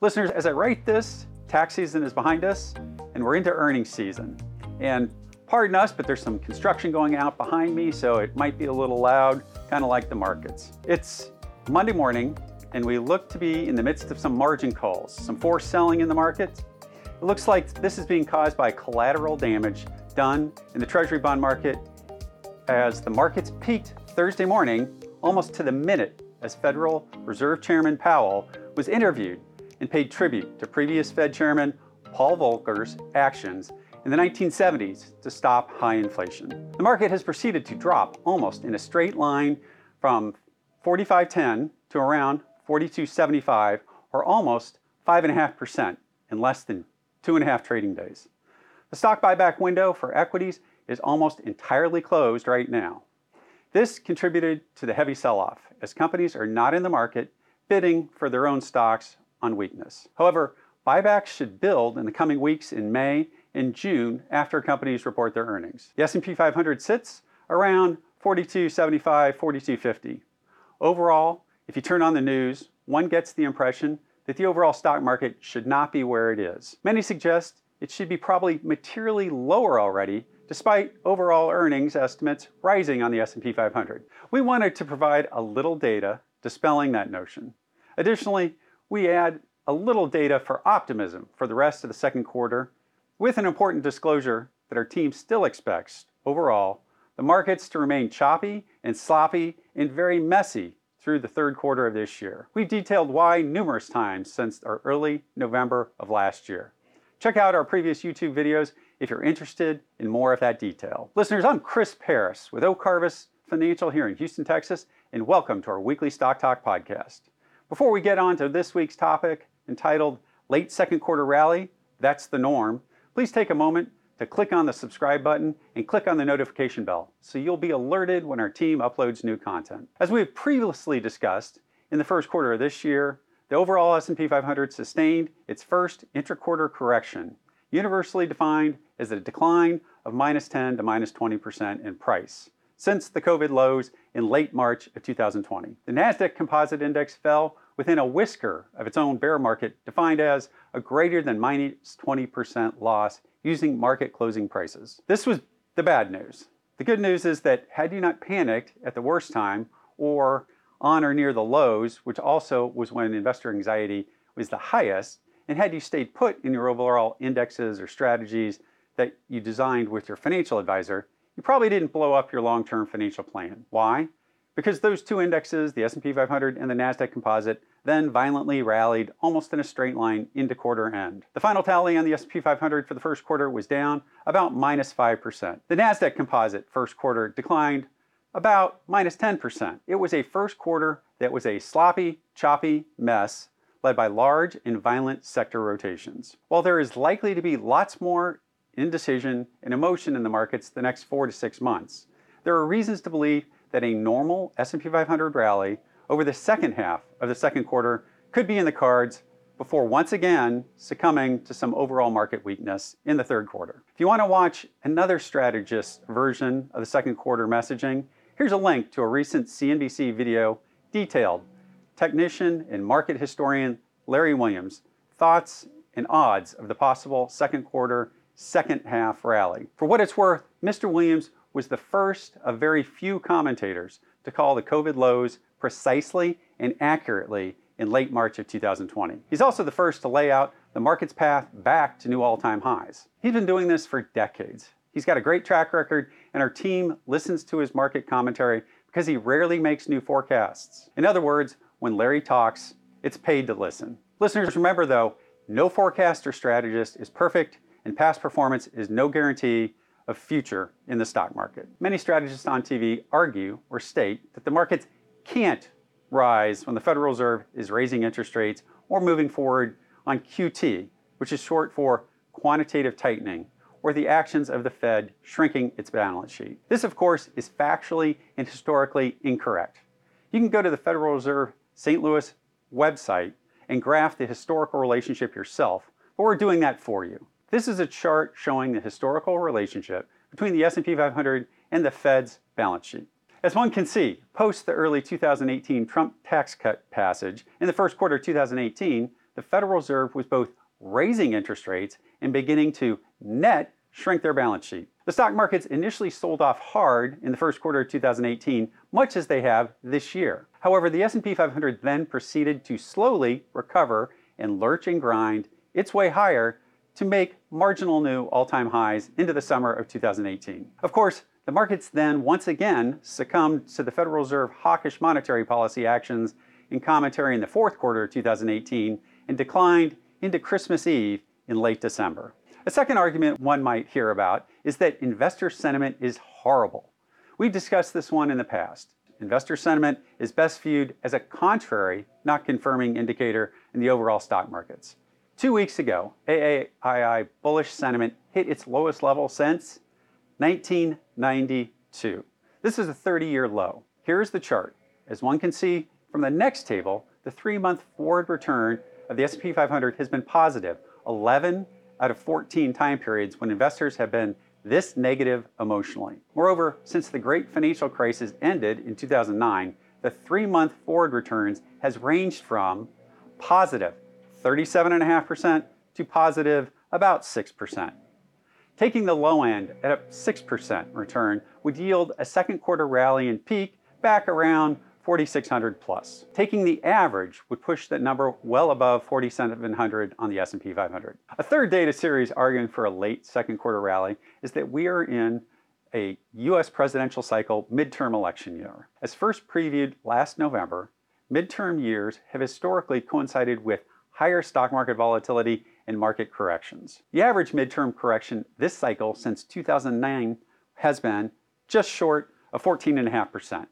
Listeners, as I write this, tax season is behind us and we're into earnings season. And pardon us, but there's some construction going out behind me, so it might be a little loud, kind of like the markets. It's Monday morning, and we look to be in the midst of some margin calls, some forced selling in the market. It looks like this is being caused by collateral damage done in the Treasury bond market as the markets peaked Thursday morning almost to the minute as Federal Reserve Chairman Powell was interviewed and paid tribute to previous Fed Chairman Paul Volcker's actions in the 1970s to stop high inflation. The market has proceeded to drop almost in a straight line from 45.10 to around 42.75, or almost 5.5% in less than two and a half trading days. The stock buyback window for equities is almost entirely closed right now. This contributed to the heavy sell off as companies are not in the market bidding for their own stocks on weakness. However, buybacks should build in the coming weeks in May and June after companies report their earnings. The S&P 500 sits around 4275, 4250. Overall, if you turn on the news, one gets the impression that the overall stock market should not be where it is. Many suggest it should be probably materially lower already despite overall earnings estimates rising on the S&P 500. We wanted to provide a little data dispelling that notion. Additionally, we add a little data for optimism for the rest of the second quarter with an important disclosure that our team still expects overall the markets to remain choppy and sloppy and very messy through the third quarter of this year. We've detailed why numerous times since our early November of last year. Check out our previous YouTube videos if you're interested in more of that detail. Listeners, I'm Chris Perras with Oak Harvest Financial here in Houston, Texas, and welcome to our weekly Stock Talk podcast. Before we get on to this week's topic entitled Late Second Quarter Rally, That's the Norm, please take a moment to click on the subscribe button and click on the notification bell so you'll be alerted when our team uploads new content. As we have previously discussed, in the first quarter of this year, the overall S&P 500 sustained its first intra-quarter correction, universally defined as a decline of minus 10 to minus 20% in price since the COVID lows in late March of 2020. The Nasdaq Composite Index fell within a whisker of its own bear market, defined as a greater than minus 20% loss using market closing prices. This was the bad news. The good news is that had you not panicked at the worst time or on or near the lows, which also was when investor anxiety was the highest, and had you stayed put in your overall indexes or strategies that you designed with your financial advisor, you probably didn't blow up your long-term financial plan. Why? Because those two indexes, the S&P 500 and the Nasdaq Composite, then violently rallied almost in a straight line into quarter end. The final tally on the S&P 500 for the first quarter was down about minus 5%. The Nasdaq Composite first quarter declined about minus 10%. It was a first quarter that was a sloppy, choppy mess led by large and violent sector rotations. While there is likely to be lots more indecision, and emotion in the markets the next four to six months. There are reasons to believe that a normal S&P 500 rally over the second half of the second quarter could be in the cards before once again succumbing to some overall market weakness in the third quarter. If you want to watch another strategist version of the second quarter messaging, here's a link to a recent CNBC video detailed technician and market historian Larry Williams' thoughts and odds of the possible second quarter second half rally. For what it's worth, Mr. Williams was the first of very few commentators to call the COVID lows precisely and accurately in late March of 2020. He's also the first to lay out the market's path back to new all time highs. He's been doing this for decades. He's got a great track record, and our team listens to his market commentary because he rarely makes new forecasts. In other words, when Larry talks, it's paid to listen. Listeners, remember though, no forecast or strategist is perfect and past performance is no guarantee of future in the stock market. Many strategists on TV argue or state that the markets can't rise when the Federal Reserve is raising interest rates or moving forward on QT, which is short for quantitative tightening, or the actions of the Fed shrinking its balance sheet. This, of course, is factually and historically incorrect. You can go to the Federal Reserve St. Louis website and graph the historical relationship yourself, but we're doing that for you. This is a chart showing the historical relationship between the S&P 500 and the Fed's balance sheet. As one can see, post the early 2018 Trump tax cut passage in the first quarter of 2018, the Federal Reserve was both raising interest rates and beginning to net shrink their balance sheet. The stock markets initially sold off hard in the first quarter of 2018, much as they have this year. However, the S&P 500 then proceeded to slowly recover and lurch and grind its way higher to make marginal new all-time highs into the summer of 2018. Of course, the markets then once again succumbed to the Federal Reserve hawkish monetary policy actions in commentary in the fourth quarter of 2018 and declined into Christmas Eve in late December. A second argument one might hear about is that investor sentiment is horrible. We've discussed this one in the past. Investor sentiment is best viewed as a contrary, not confirming indicator in the overall stock markets. Two weeks ago, AAII bullish sentiment hit its lowest level since 1992. This is a 30-year low. Here's the chart. As one can see from the next table, the three-month forward return of the S&P 500 has been positive 11 out of 14 time periods when investors have been this negative emotionally. Moreover, since the great financial crisis ended in 2009, the three-month forward returns has ranged from positive 37.5% to positive about 6%. Taking the low end at a 6% return would yield a second quarter rally and peak back around 4600 plus. Taking the average would push that number well above 4700 on the S&P 500. A third data series arguing for a late second quarter rally is that we are in a US presidential cycle midterm election year. As first previewed last November, midterm years have historically coincided with higher stock market volatility and market corrections. The average midterm correction this cycle since 2009 has been just short of 14.5%.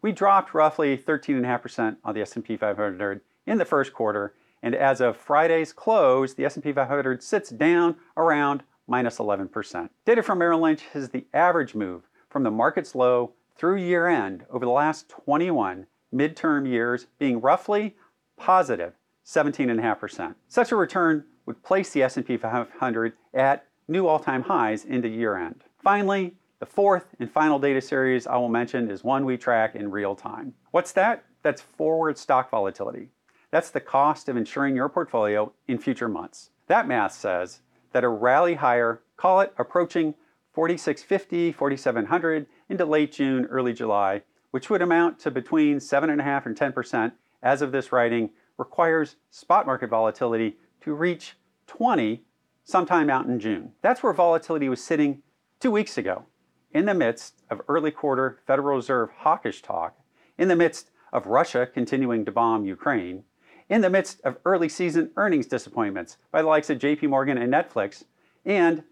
We dropped roughly 13.5% on the S&P 500 in the first quarter, and as of Friday's close, the S&P 500 sits down around minus 11%. Data from Merrill Lynch has the average move from the market's low through year end over the last 21 midterm years being roughly positive 17.5%. Such a return would place the S&P 500 at new all-time highs into year-end. Finally, the fourth and final data series I will mention is one we track in real time. What's that? That's forward stock volatility. That's the cost of insuring your portfolio in future months. That math says that a rally higher, call it approaching 4650, 4700 into late June, early July, which would amount to between 7.5 and 10% as of this writing, requires spot market volatility to reach 20 sometime out in June. That's where volatility was sitting two weeks ago, in the midst of early quarter Federal Reserve hawkish talk, in the midst of Russia continuing to bomb Ukraine, in the midst of early season earnings disappointments by the likes of JP Morgan and Netflix, and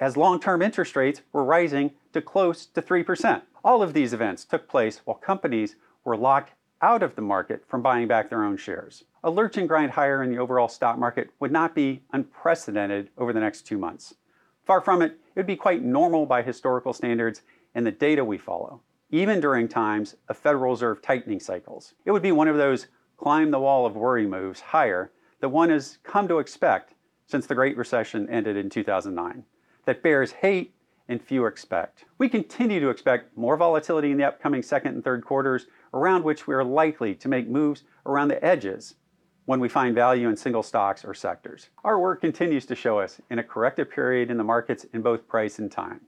as long term interest rates were rising to close to 3%. All of these events took place while companies were locked out of the market from buying back their own shares. A lurch and grind higher in the overall stock market would not be unprecedented over the next two months. Far from it, it would be quite normal by historical standards and the data we follow, even during times of Federal Reserve tightening cycles. It would be one of those climb the wall of worry moves higher that one has come to expect since the Great Recession ended in 2009, that bears hate and few expect. We continue to expect more volatility in the upcoming second and third quarters, around which we are likely to make moves around the edges when we find value in single stocks or sectors. Our work continues to show us in a corrective period in the markets in both price and time.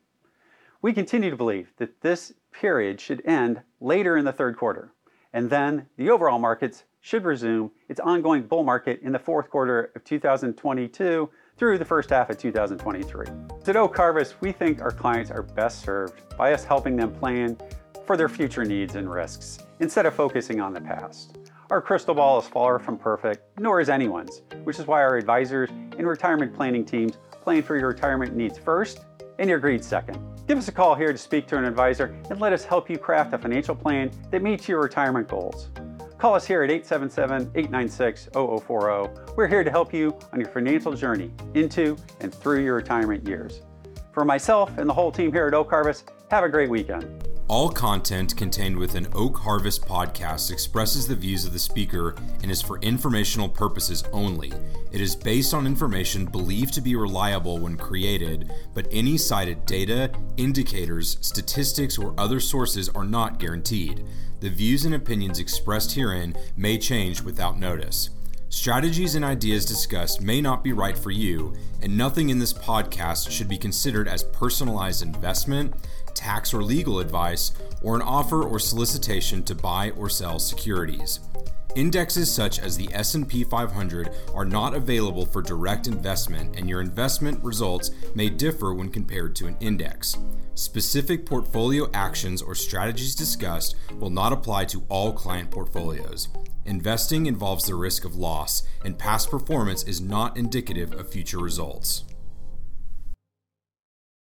We continue to believe that this period should end later in the third quarter, and then the overall markets should resume its ongoing bull market in the fourth quarter of 2022 through the first half of 2023. At Oak Harvest, we think our clients are best served by us helping them plan for their future needs and risks instead of focusing on the past. Our crystal ball is far from perfect, nor is anyone's, which is why our advisors and retirement planning teams plan for your retirement needs first and your greed second. Give us a call here to speak to an advisor and let us help you craft a financial plan that meets your retirement goals. Call us here at 877 896 0040. We're here to help you on your financial journey into and through your retirement years. For myself and the whole team here at Oak Harvest, have a great weekend. All content contained within Oak Harvest podcast expresses the views of the speaker and is for informational purposes only. It is based on information believed to be reliable when created, but any cited data, indicators, statistics, or other sources are not guaranteed. The views and opinions expressed herein may change without notice. Strategies and ideas discussed may not be right for you, and nothing in this podcast should be considered as personalized investment, tax or legal advice, or an offer or solicitation to buy or sell securities. Indexes such as the S&P 500 are not available for direct investment and your investment results may differ when compared to an index. Specific portfolio actions or strategies discussed will not apply to all client portfolios. Investing involves the risk of loss, and past performance is not indicative of future results.